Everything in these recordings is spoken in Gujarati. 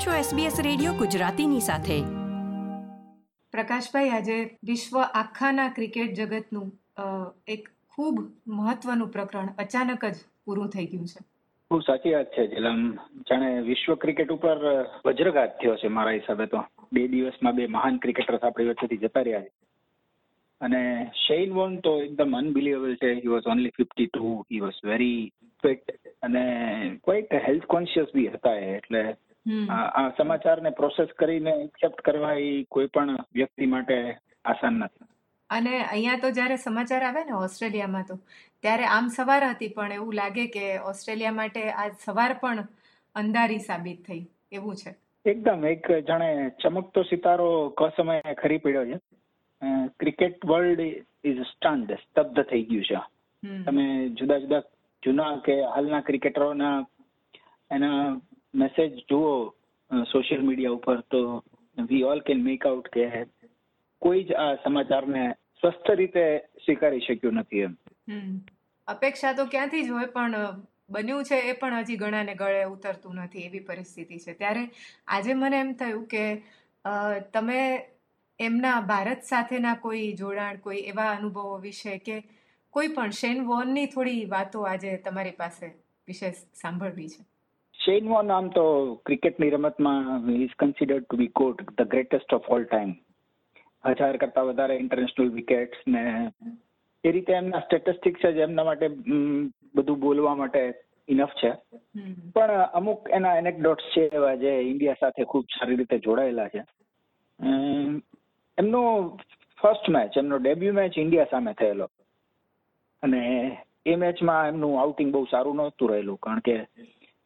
આપ છો SBS રેડિયો ગુજરાતીની સાથે. પ્રકાશભાઈ આજે વિશ્વ આખાના ક્રિકેટ જગતનું એક ખૂબ મહત્વનું પ્રકરણ અચાનક જ પૂરું થઈ ગયું છે. ખૂબ સાચી વાત છે જીલમ જાણે વિશ્વ ક્રિકેટ ઉપર વજ્રઘાત થયો છે મારા હિસાબે તો. બે દિવસમાં બે મહાન ક્રિકેટર્સ આપણી વચ્ચેથી જતા રહ્યા છે. અને શેઇન વોન તો એકદમ અનબિલિવેબલ છે. He was only fifty two he was very fit અને ક્વાઇટ હેલ્થ કોન્શિયસ બી હતા એ એટલે. આ સમાચારને પ્રોસેસ કરીને એક્સેપ્ટ કરવા એ કોઈ પણ વ્યક્તિ માટે આસાન નથી. અને અહીંયા તો જ્યારે સમાચાર આવે ને ઓસ્ટ્રેલિયામાં તો ત્યારે આમ સવાર હતી પણ એવું લાગે કે ઓસ્ટ્રેલિયા માટે આ સવાર પણ અંધારી સાબિત થઈ. એવું છે. એકદમ એક જાણે ચમકતો સિતારો કસમયે ખરી પડ્યો છે. ક્રિકેટ વર્લ્ડ ઇઝ સ્ટન્ડ સ્તબ્ધ થઈ ગયું છે. તમે જુદા જુદા જૂના કે હાલના ક્રિકેટરોના એના મેસેજ જુઓ સોશિયલ મીડિયા ઉપર તો we all can make out કે કોઈ જ આ સમાચારને સ્વસ્થ રીતે સ્વીકારી શક્યું નથી એમ. અપેક્ષા તો ક્યાંથી જ હોય, પણ બન્યું છે એ પણ હજી ઘણાને ગળે ઉતરતું નથી એવી પરિસ્થિતિ છે. ત્યારે આજે મને એમ થયું કે તમે એમના ભારત સાથેના કોઈ જોડાણ, કોઈ એવા અનુભવો વિશે કે કોઈ પણ શેન વોનની થોડી વાતો આજે તમારી પાસે વિશે સાંભળવી છે? શેન વોન આમ તો ક્રિકેટની રમતમાં is considered to be good the greatest of all time હજાર કરતા વધારે ઇન્ટરનેશનલ વિકેટ્સ ને એ રીતે એમના સ્ટેટિસ્ટિક્સ જ એમના માટે બધું બોલવા માટે ઇનફ છે. પણ અમુક એના એનેક્ડોટ્સ છે એવા જે ઇન્ડિયા સાથે ખૂબ સારી રીતે જોડાયેલા છે. એમનો ફર્સ્ટ મેચ એમનો ડેબ્યુ મેચ ઇન્ડિયા સામે થયેલો. અને એ મેચમાં એમનું આઉટિંગ બહુ સારું નહોતું રહેલું કારણ કે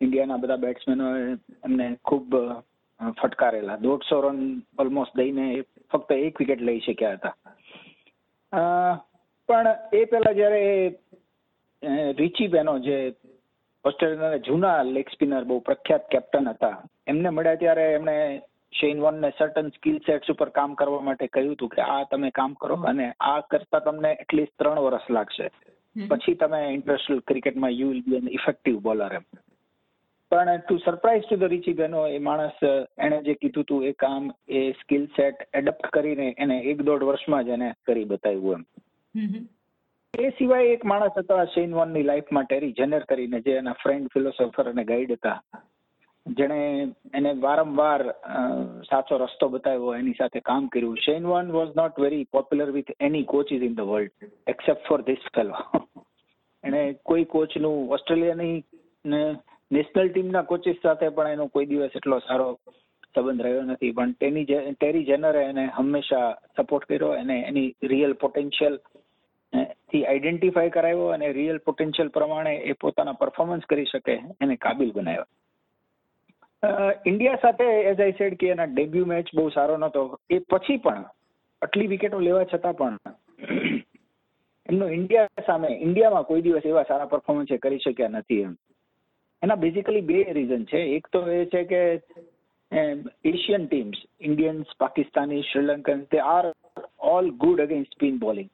ઇન્ડિયાના બધા બેટ્સમેનો એમને ખૂબ ફટકારેલા. દોઢસો રન ઓલમોસ્ટ દઈને ફક્ત એક વિકેટ લઈ શક્યા હતા. પણ એ પહેલા જ્યારે રિચી બેનો જે ઓસ્ટ્રેલિયાના જૂના લેગ સ્પિનર બહુ પ્રખ્યાત કેપ્ટન હતા એમને મળ્યા ત્યારે એમણે શેન વોનને સર્ટન સ્કિલ સેટ્સ ઉપર કામ કરવા માટે કહ્યું હતું કે આ તમે કામ કરો અને આ કરતા તમને એટલીસ્ટ ત્રણ વર્ષ લાગશે. પછી તમે ઇન્ટરનેશનલ ક્રિકેટમાં you will be an effective bowler એમ. પણ to surprise to the Richie Benaud એ માણસ એણે જે કીધું હતું એ કામ એ સ્કિલ સેટ એડપ્ટ કરીને એને એક દોઢ વર્ષમાં જ એને કરી બતાવ્યું એમ. એ સિવાય એક માણસ હતા શેન વોનની લાઈફમાં ટેરી જેનર કરીને જે એના ફ્રેન્ડ ફિલોસોફર અને ગાઈડ હતા. જેણે એને વારંવાર સાચો રસ્તો બતાવ્યો એની સાથે કામ કર્યું. Shane Warne was not very popular with any coaches in the world except for this fellow એણે કોઈ કોચનું ઓસ્ટ્રેલિયાની નેશનલ ટીમના કોચિસ સાથે પણ એનો કોઈ દિવસ એટલો સારો સંબંધ રહ્યો નથી. પણ તેની જે- ટેરી જેનરે એને હંમેશા સપોર્ટ કર્યો અને એની રિયલ પોટેન્શિયલથી આઈડેન્ટિફાય કરાવ્યો અને રિયલ પોટેન્શિયલ પ્રમાણે એ પોતાના પરફોર્મન્સ કરી શકે, એને કાબિલ બનાવ્યો. ઇન્ડિયા સાથે એઝ આઈ સેડ કે એના ડેબ્યુ મેચ બહુ સારો નતો. એ પછી પણ, આટલી વિકેટો લેવા છતાં પણ, એમનો ઇન્ડિયા સામે ઇન્ડિયામાં કોઈ દિવસ એવા સારા પરફોર્મન્સ એ કરી શક્યા નથી એમ. એના બેઝિકલી બે રીઝન છે. એક તો એ છે કે Asian teams Indians Pakistani Sri Lankan તે are all good against spin bowling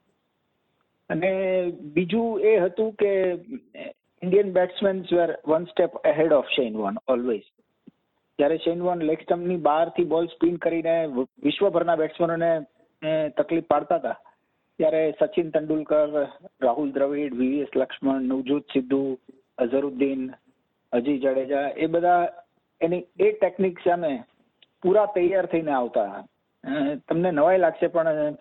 અને બીજું એ હતું કે Indian batsmen were one step ahead of Shane Warne always જ્યારે શેન વોન લેગ સ્ટમ્પની બહારથી બોલ સ્પિન કરીને વિશ્વભરના બેટ્સમેનોને તકલીફ પાડતા હતા. ત્યારે સચિન તેંડુલકર, રાહુલ દ્રવિડ વીવીએસ લક્ષ્મણ, નવજોત સિદ્ધુ અઝરુદ્દીન અજય જાડેજા એ બધા એની એ ટેકનિક સામે પૂરા તૈયાર થઈને આવતા તમને નવાઈ લાગશે પણ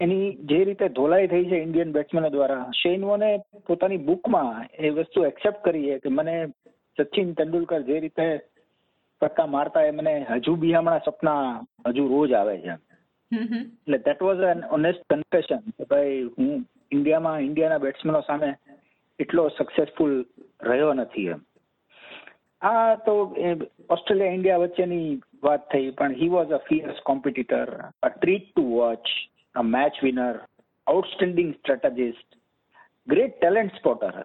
એની જે રીતે ધોલાઈ થઈ છે ઇન્ડિયન બેટ્સમેનો દ્વારા શેન વોને પોતાની બુકમાં એ વસ્તુ એક્સેપ્ટ કરી છે કે મને સચિન તેંડુલકર જે રીતે પટ્ટા મારતા એ મને હજુ બી હમણાં સપના હજુ રોજ આવે છે. એટલે that was an honest confession કે ભાઈ હું ઇન્ડિયામાં ઇન્ડિયાના બેટ્સમેનો સામે એટલો સક્સેસફુલ રહ્યો નથી એમ. આ તો ઓસ્ટ્રેલિયા ઇન્ડિયા વચ્ચેની વાત થઈ પણ he was a fierce competitor a treat to watch a match winner outstanding strategist great talent spotter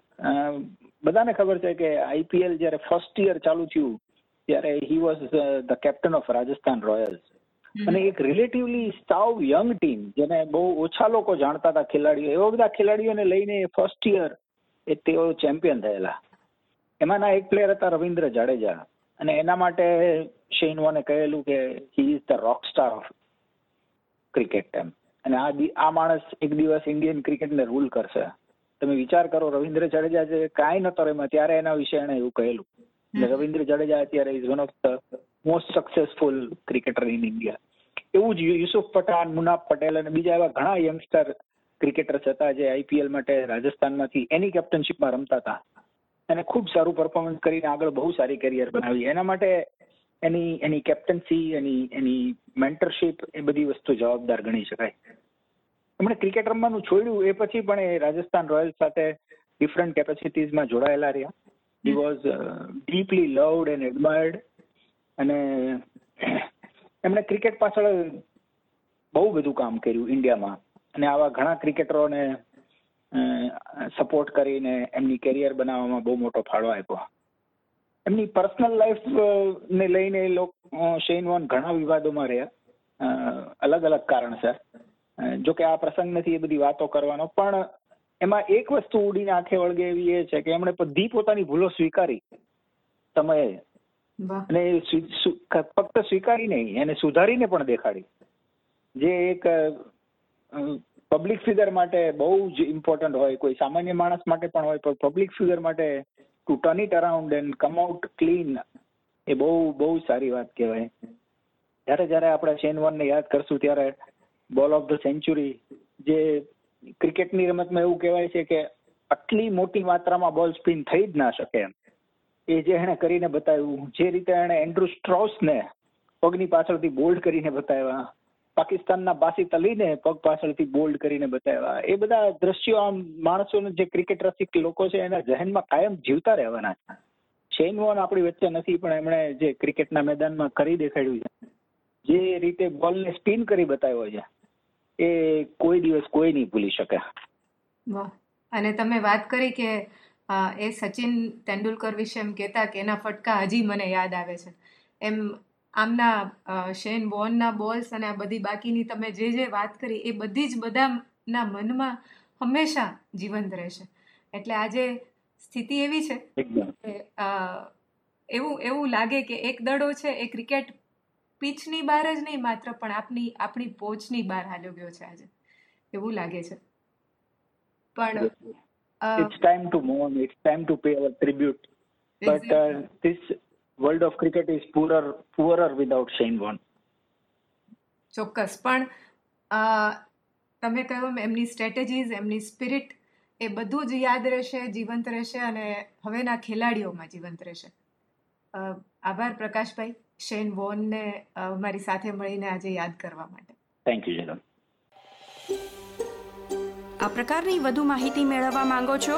બધાને ખબર છે કે આઈપીએલ જ્યારે ફર્સ્ટ યર ચાલુ થયું ત્યારે he was the captain of Rajasthan Royals અને એક રિલેટિવલી સાવ યંગ ટીમ જેને બહુ ઓછા લોકો જાણતા હતા ખેલાડીઓ એવા બધા ખેલાડીઓને લઈને ફર્સ્ટ યર એ તેઓ ચેમ્પિયન થયેલા. એમાંના એક પ્લેયર હતા રવિન્દ્ર જાડેજા અને એના માટે શેન વોને કહેલું કે he is the rock star of cricket એમ. અને આ આ માણસ એક દિવસ ઇન્ડિયન ક્રિકેટને રૂલ કરશે. તમે વિચાર કરો રવિન્દ્ર જાડેજા જે કાંઈ નતો રમ્યો ત્યારે એના વિશે એને એવું કહેલું. એટલે રવિન્દ્ર જાડેજા અત્યારે is one of the most successful cricketer in India એવું જ યુસુફ પઠાણ મુનાફ પટેલ અને બીજા એવા ઘણા યંગસ્ટર ક્રિકેટર્સ હતા જે આઈપીએલ માટે રાજસ્થાનમાંથી એની કેપ્ટનશીપમાં રમતા હતા. એને ખૂબ સારું પરફોર્મન્સ કરીને આગળ બહુ સારી કેરિયર બનાવી. એના માટે એની એની કેપ્ટન્સી એની એની મેન્ટરશીપ એ બધી વસ્તુ જવાબદાર ગણી શકાય. એમણે ક્રિકેટ રમવાનું છોડ્યું એ પછી પણ એ રાજસ્થાન રોયલ્સ સાથે ડિફરન્ટ કેપેસિટીઝમાં જોડાયેલા રહ્યા. He was deeply loved and admired અને એમણે ક્રિકેટ પાછળ બહુ બધું કામ કર્યું ઇન્ડિયામાં અને આવા ઘણા ક્રિકેટરોને સપોર્ટ કરીને એમની કેરિયર બનાવવામાં બહુ મોટો ફાળો આપ્યો. એમની પર્સનલ લાઈફ ને લઈને એ લોકો શેન વોન ઘણા વિવાદોમાં રહ્યા. અલગ અલગ કારણસર. જો કે આ પ્રસંગ નથી એ બધી વાતો કરવાનો. પણ એમાં એક વસ્તુ ઉડીને આંખે વળગે એવી એ છે કે એમણે બધી પોતાની ભૂલો સ્વીકારી સમયે. અને ફક્ત સ્વીકારી નહીં એને સુધારીને પણ દેખાડી. જે એક પબ્લિક ફિગર માટે બહુ જ ઇમ્પોર્ટન્ટ હોય, કોઈ સામાન્ય માણસ માટે પણ હોય, પણ પબ્લિક ફિગર માટે to turn it around and come out clean એ બહુ બહુ સારી વાત કહેવાય. જ્યારે જ્યારે આપણે શેન વોનને યાદ કરશું ત્યારે બોલ ઓફ ધ સેન્ચુરી જે ક્રિકેટની રમતમાં એવું કહેવાય છે કે આટલી મોટી માત્રામાં બોલ સ્પિન થઈ જ ના શકે એમ. એ જે એણે કરીને બતાવ્યું, જે રીતે એણે એન્ડ્રુ સ્ટ્રોસને પગની પાછળથી બોલ્ડ કરીને બતાવ્યા પાકિસ્તાનના બાસિત અલીને પગ પાછળથી બોલ્ડ કરીને બતાવ્યા. એ બધા દ્રશ્યો આમ માણસોને જે ક્રિકેટ રસિક લોકો છે એના જહેનમાં કાયમ જીવતા રહેવાના છે. શેન વોન આપણી વચ્ચે નથી, પણ એમણે જે ક્રિકેટના મેદાનમાં કરી દેખાડ્યું છે. જે રીતે બોલને સ્પિન કરી બતાવ્યો છે, એ કોઈ દિવસ કોઈ નહીં ભૂલી શકે. અને તમે વાત કરી કે એ સચિન તેંડુલકર વિશે એમ કહેતા કે એના ફટકા હજી મને યાદ આવે છે. એમ આમના શેન વોનના બોલ્સ અને આ બધી બાકીની તમે જે જે વાત કરી એ બધી જ બધાના મનમાં હંમેશા જીવંત રહેશે. એટલે આજે સ્થિતિ એવી છે કે એવું એવું લાગે કે એક દડો છે એ ક્રિકેટ પીચની બહાર જ નહીં માત્ર પણ આપની આપણી પોચની બહાર હાલ્યો ગયો છે આજે. એવું લાગે છે. પણ it's time to mourn it's time to pay our tribute but this world of cricket is poor poorer without Shane Warne ચોક્કસ. પણ તમે કહ્યું એમની સ્ટ્રેટેજીઝ એમની સ્પિરિટ એ બધું જ યાદ રહેશે જીવંત રહેશે અને હવેના ખેલાડીઓમાં જીવંત રહેશે. આભાર પ્રકાશભાઈ શેન વોનને મારી સાથે મળીને આજે યાદ કરવા માટે. થેન્ક યુ જનમ આ પ્રકારની વધુ માહિતી મેળવવા માંગો છો